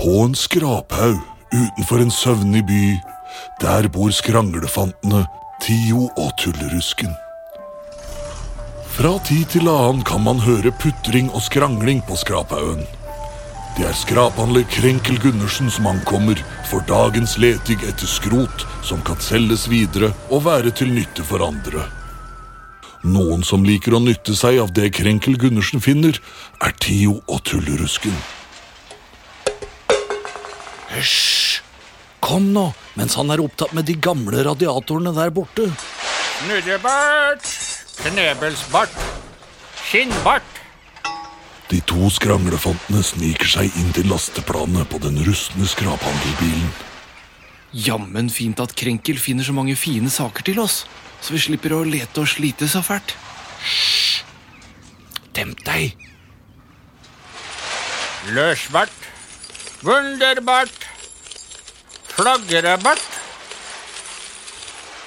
På en skraphaug utenfor en søvnig by, der bor skranglefantene Tio og Tullerusken. Fra tid til annen kan man høre putring og skrangling på skraphaugen. Det er skraphandler Krenkel Gundersen som ankommer for dagens leting etter skrot som kan selges videre og være til nytte for andre. Noen som liker å nytte seg av det Krenkel Gundersen finner, er Tio og Tullerusken. Hysj! Kom nå, mens han er opptatt med de gamle radiatorene der borte. Snurrebart, knebelsbart, skinnbart. De to skranglefantene sniker seg inn til lasteplanet på den rustne skraphandelbilen. Jammen fint at Krenkel finner så mange fine saker til oss, så vi slipper å lete og slite så fælt. Demp deg. Løsbart, wunderbart, flagrebart.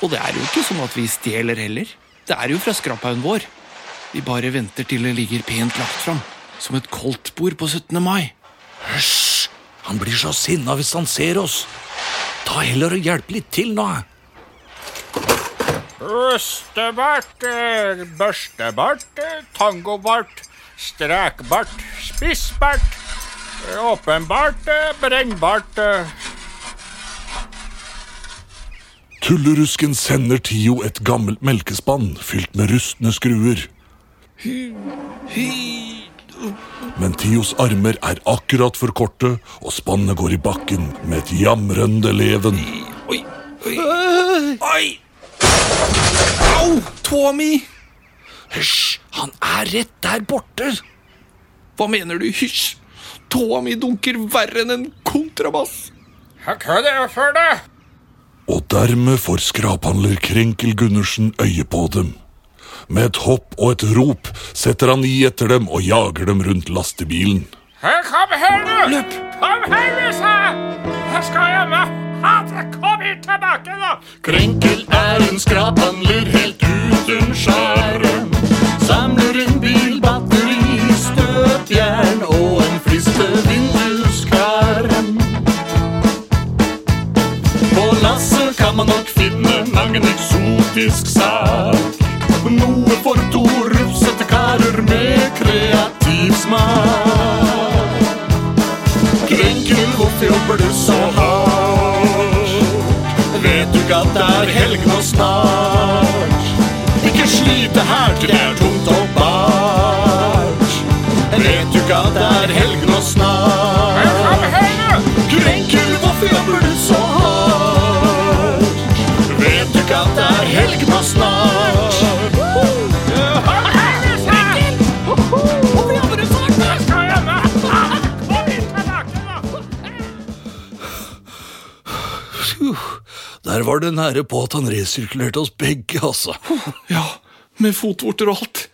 Og det er jo ikke sånn at vi stjeler heller. Det er jo fra skraphaugen vår. Vi bare venter til det ligger pent lagt fram, som et koldtbord på 17. mai. Hysj! Han blir så sinna hvis han ser oss. Ta heller og hjelp litt til nå. Rustebart, børstebart, tangobart, strekbart, spissbart, åpenbart, brennbart. Tullerusken sender Tio et gammelt melkespann fylt med rustne skruer. Men Tios armer er akkurat for korte, og spannet går i bakken med et jamrende leven. Oi, oi, oi! Au! Tåa mi! Hysj! Han er rett der borte. Hva mener du, hysj? Tåa mi dunker verre enn en kontrabass. Hva er det for det? Og dermed får skraphandler Krenkel Gundersen øye på dem. Med et hopp og et rop setter han i etter dem og jager dem rundt lastebilen. Her, Kom her, du! Løp! Kom her, du, sa jeg! Jeg skal hjemme! Kom hit tilbake, da! Krenkel er en skraphandler helt uten sjarm. Samler en bilbatteri, støtjern og mang en eksotisk sak. Noe for to rufsete karer med kreativ smak. Krenkel, hvorfor jobber du så hardt? Vet du ikke at det er helg nå snart? Ikke slite her til det er tungt og bart. Vet du ikke at det er helg nå snart? Krenkel, hvorfor jobber du så hardt? Kom er tilbake, da! snart. Der var det nære på at han resirkulerte oss begge, altså. Ja, med fotvorter og alt.